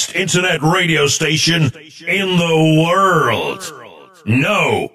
best internet radio station in the world. No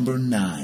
Number 9.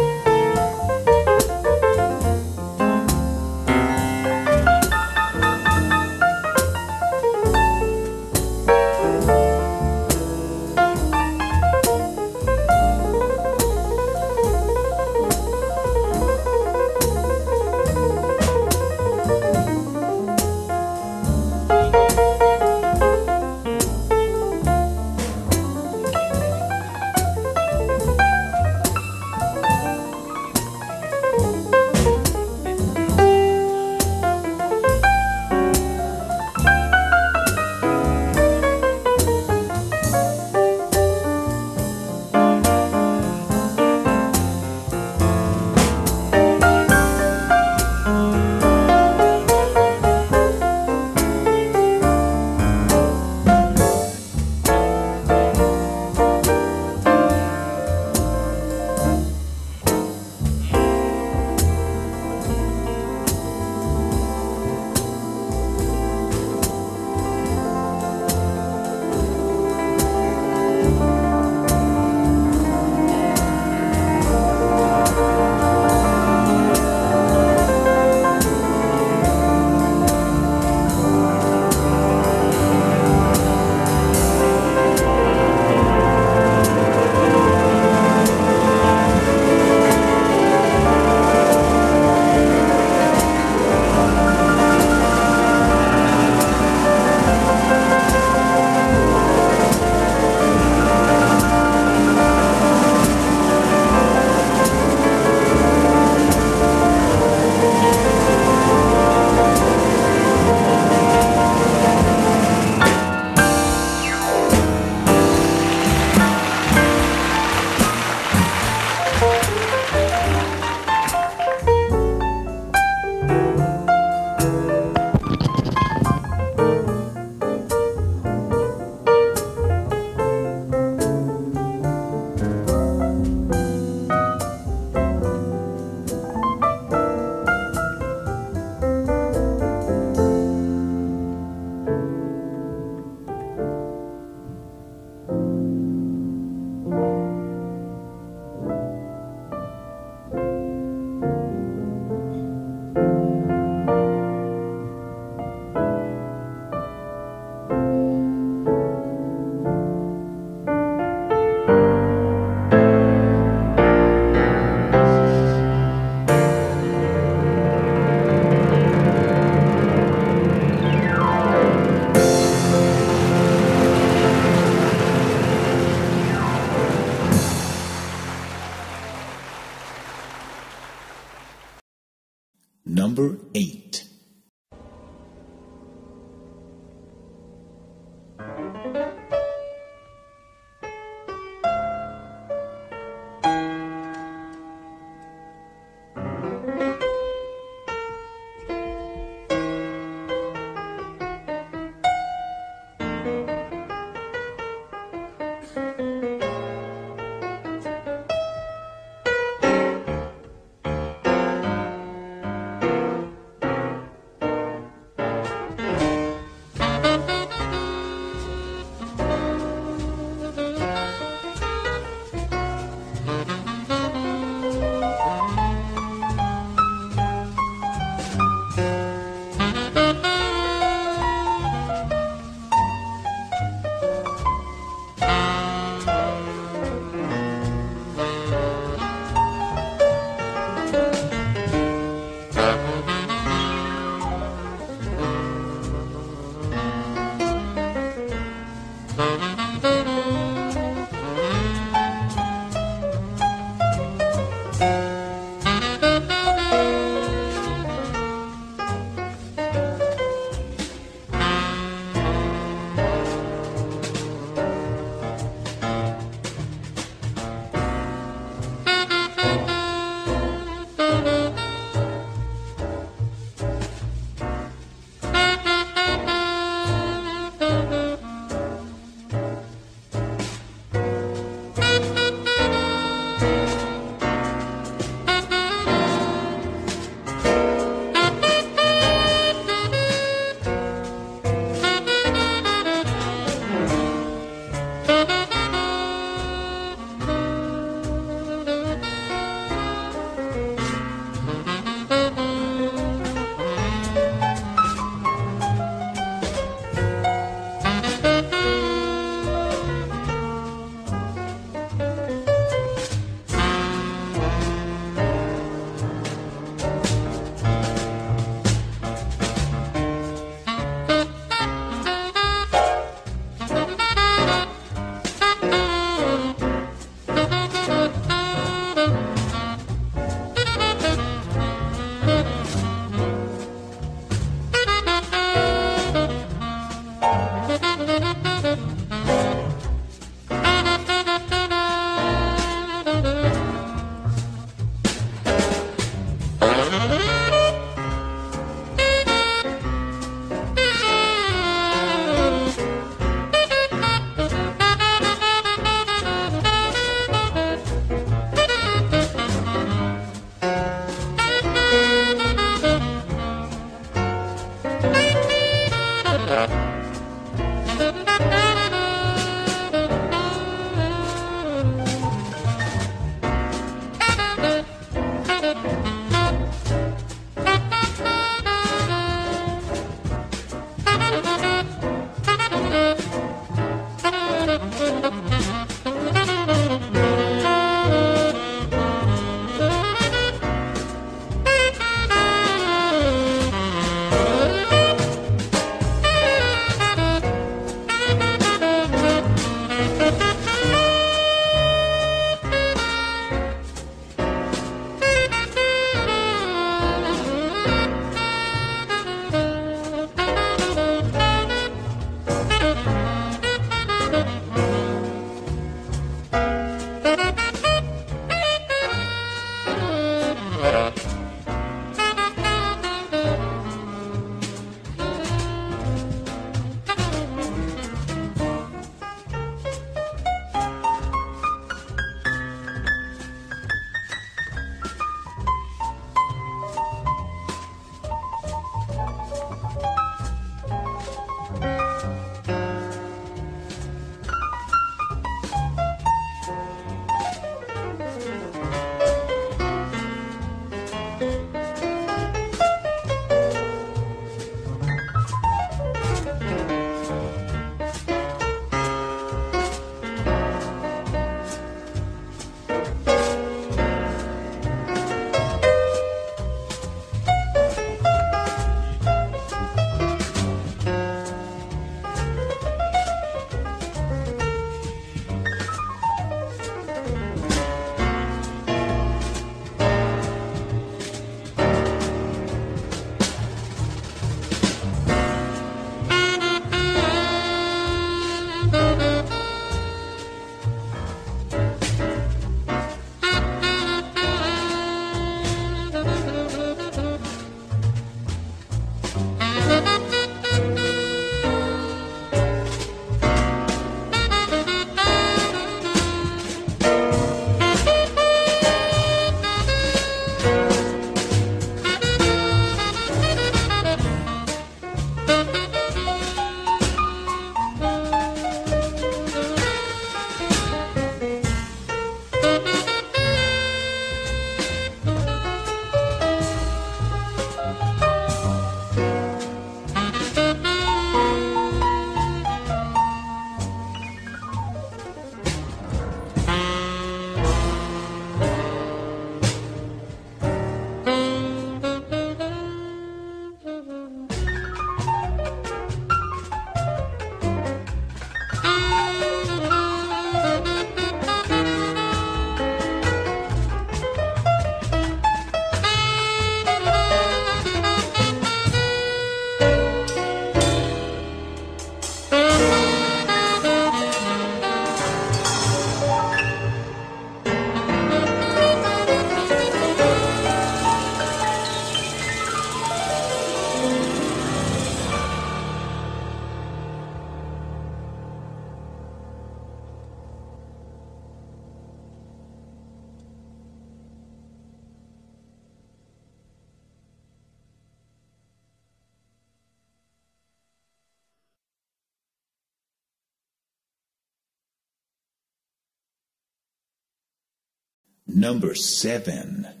Number 7.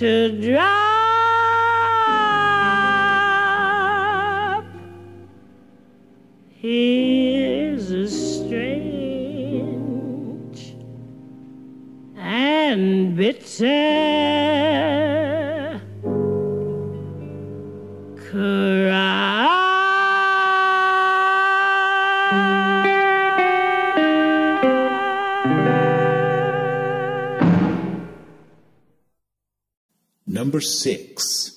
To drop. Number 6.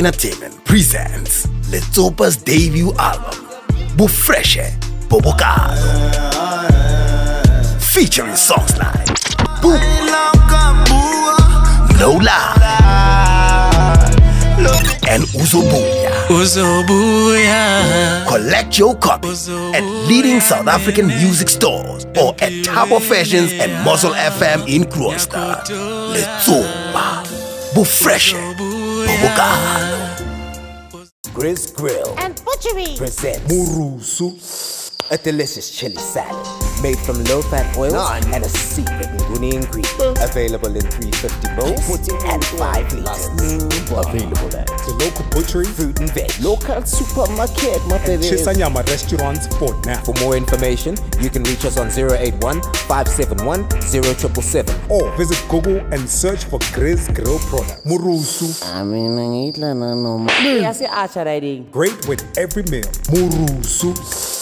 Entertainment presents Letsopa's debut album, Bufreshe Bobokado. Featuring songs like Boop, Lola, and Uzobuya. Uzobuya. Collect your copy at leading South African music stores or at Tabo Fashions and Muzzle FM in Kroonstad. Letsopa, Bufreshe Bobokado. Grizz Grill and Butchery presents Murusu, a delicious chili salad made from low-fat oils and a secret nguni ingredient. Available in 350 bowls and 5 liters. Mm-hmm. Available at the local butchery, fruit and veg, local supermarket, my baby. Chisanyama restaurants for now. For more information, you can reach us on 081 571 0777 or visit Google and search for Grizz Grill products. Murusu. I mean, ngidla nanoma. Yase-Archer riding. Great with every meal. Murusu.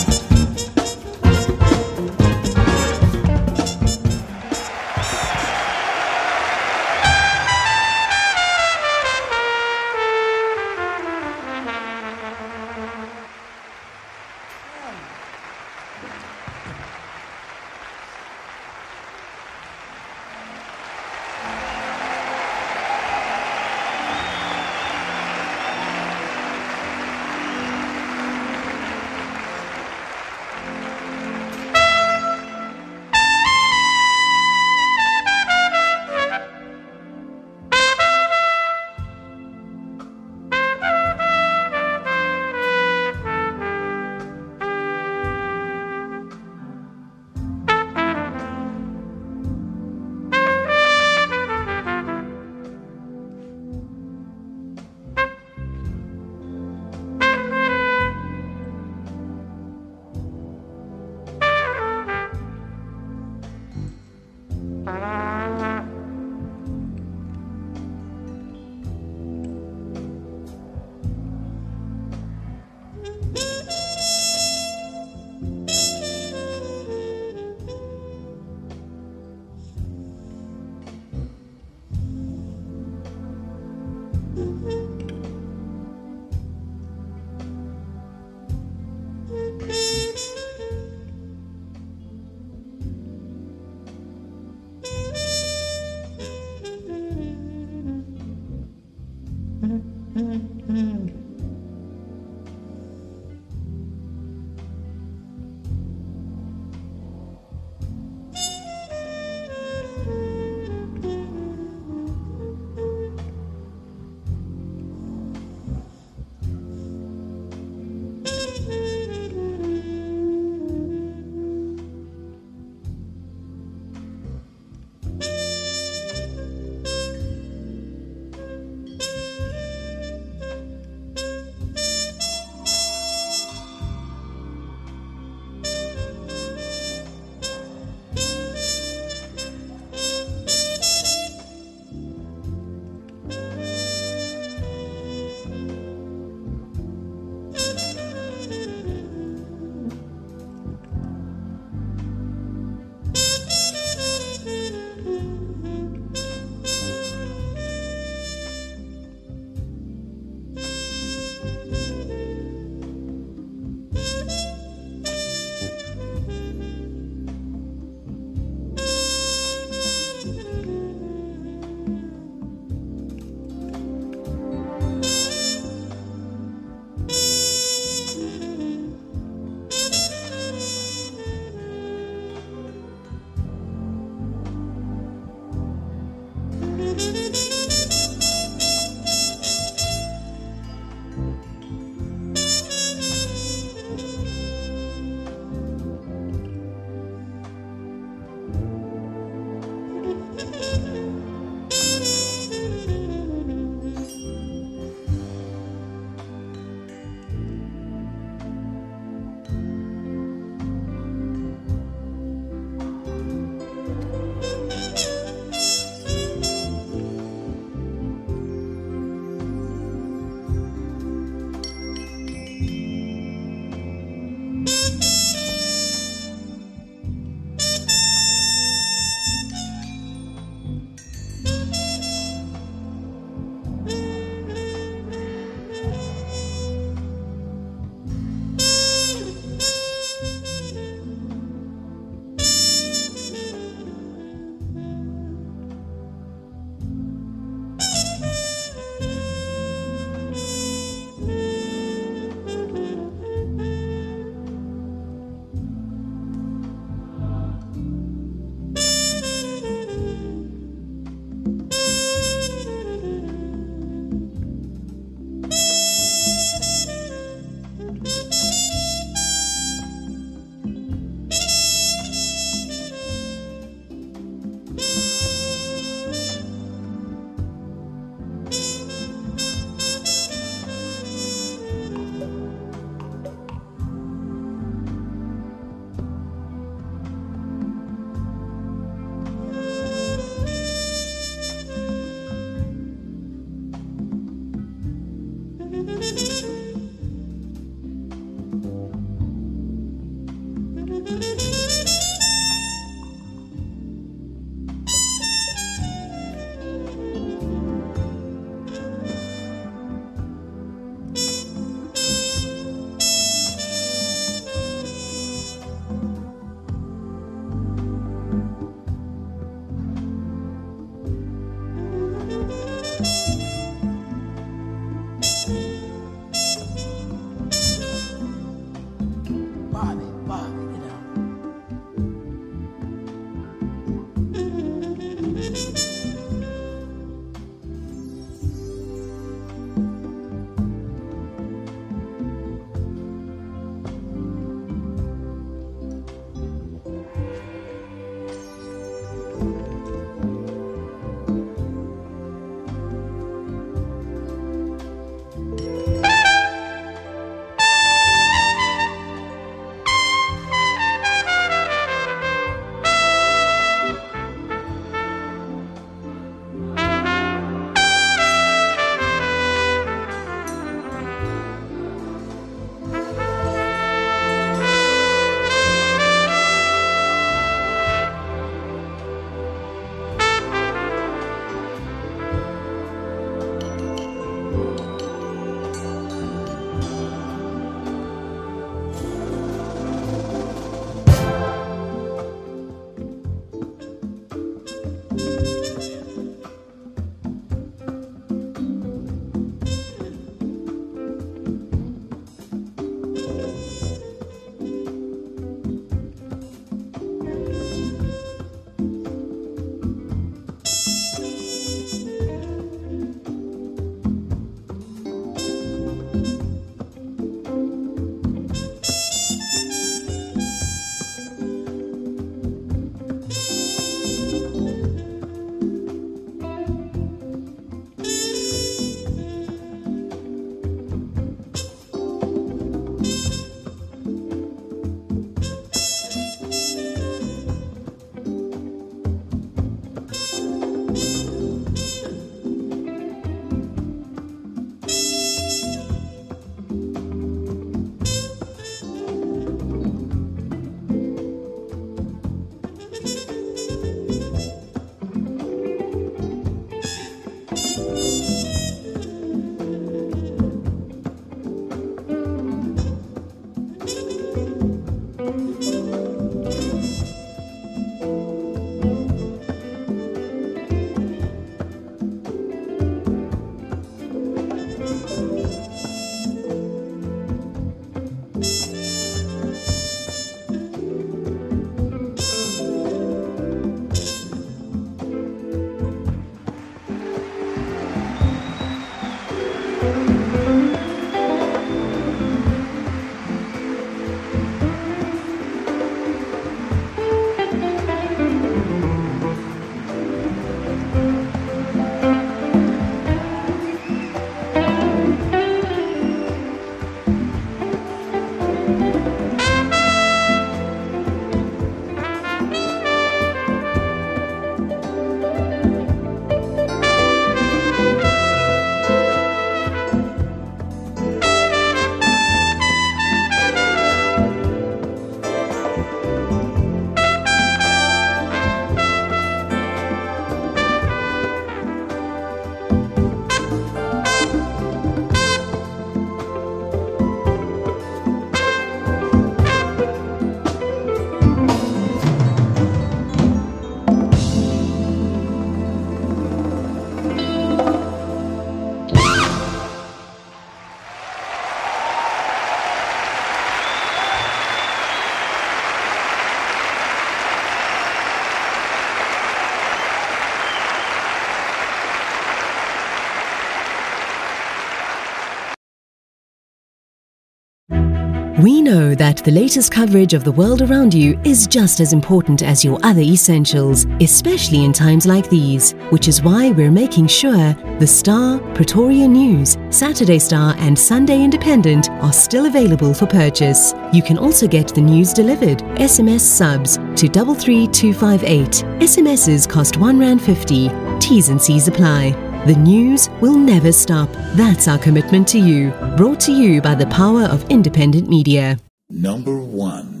That the latest coverage of the world around you is just as important as your other essentials, especially in times like these, which is why we're making sure The Star, Pretoria News, Saturday Star, and Sunday Independent are still available for purchase. You can also get the news delivered, SMS subs, to 33258. SMSs cost R1.50. T's and C's apply. The news will never stop. That's our commitment to you. Brought to you by the power of independent media. Number one.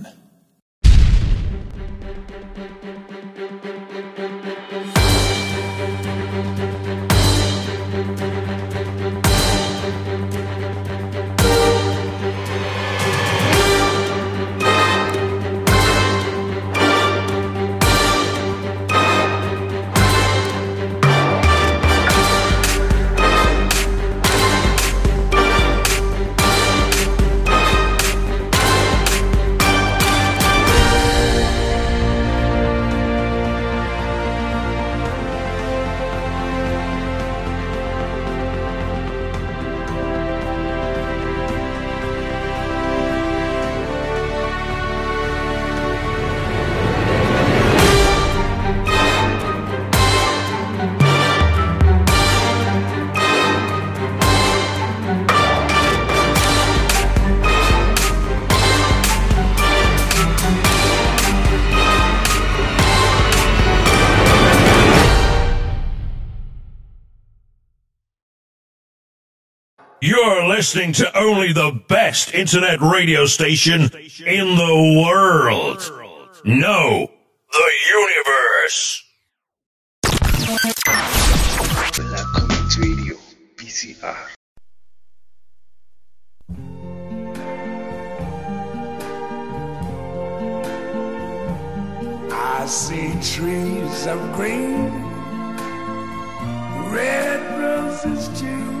Listening to only the best internet radio station in the world. No, the universe. Radio, BCR. I see trees of green, red roses too.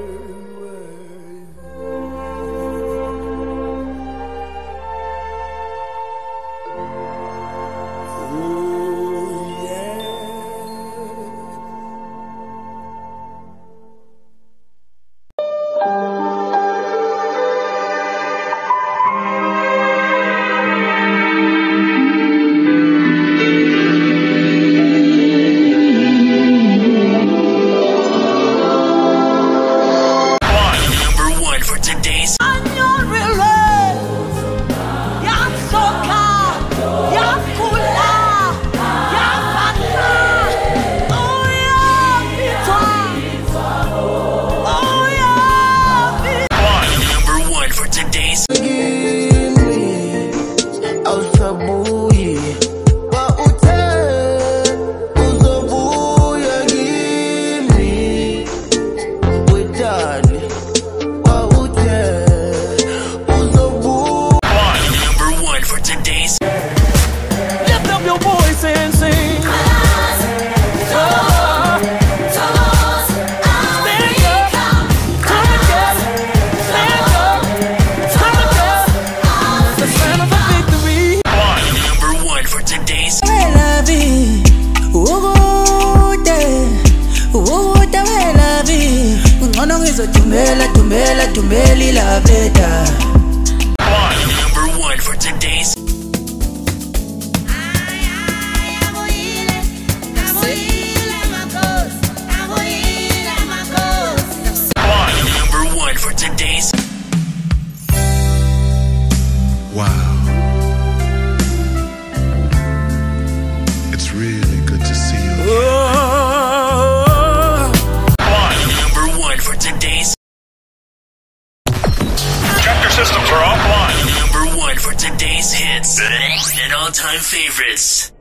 and all-time favorites.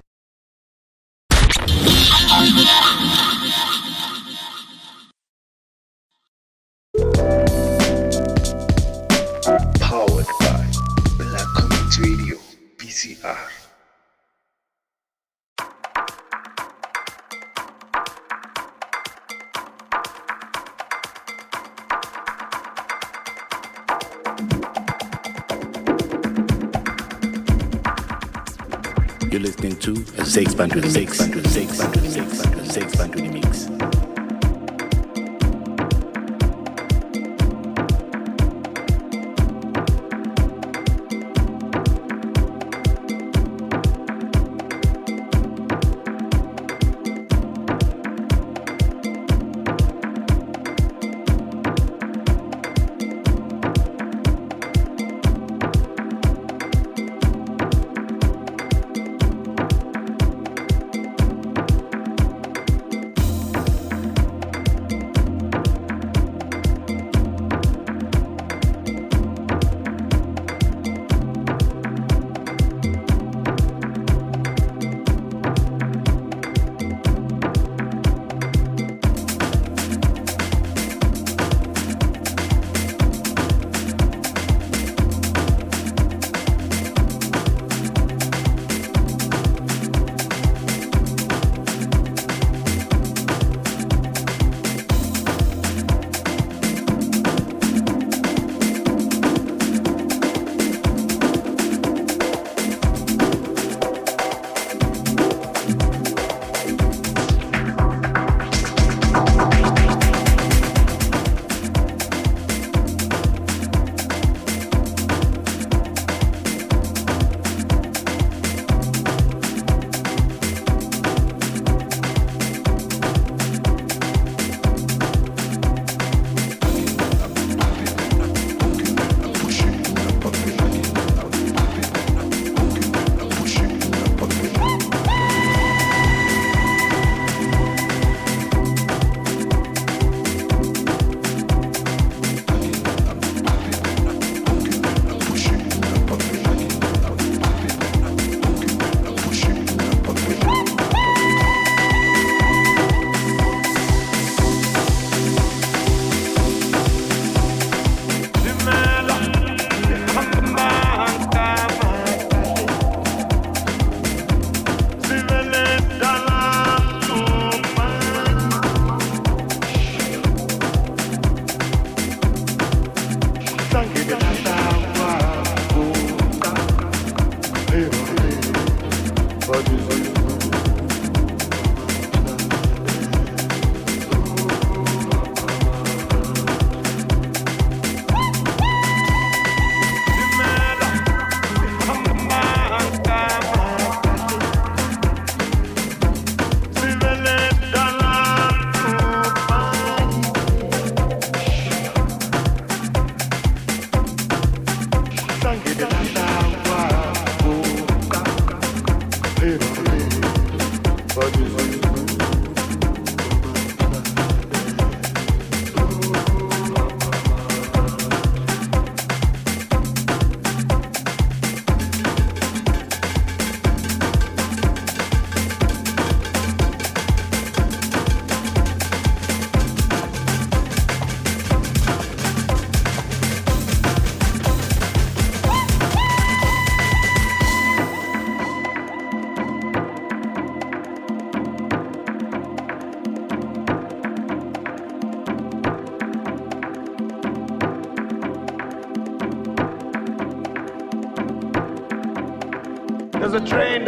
Powered by Black Community Radio, BCR. You're listening to a six band with six band with six band with six band with six band with mix. There's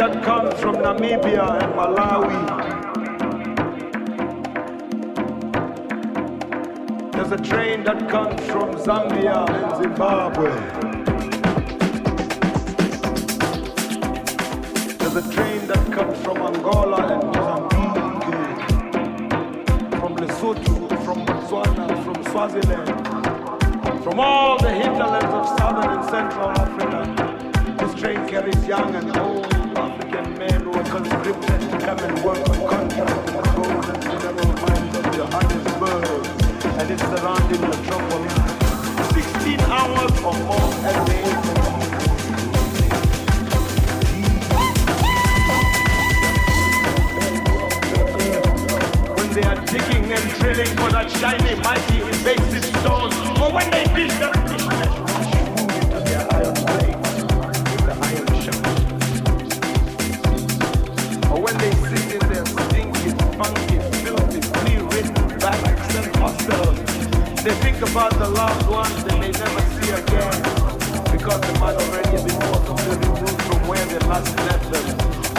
that comes from Namibia and Malawi. There's a train that comes from Zambia and Zimbabwe. There's a train that comes from Angola and Mozambique, from Lesotho, from Botswana, from Swaziland, from all the hinterlands of southern and central Africa. This train carries young and old for shiny, mighty, invasive stone, or when they with the. Or when they sit in their stinking, funky, filthy, flea-ridden barracks and hostels, they think about the loved ones they may never see again. Because they might already be forcibly removed from where they last left them.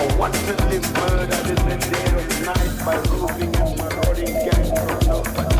Or wantonly murdered in the dead of night by roving and marauding gangs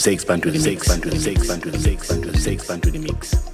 6 Bantu the 6 Bantu Remix. 6 Bantu Remix. 6 Bantu Remix.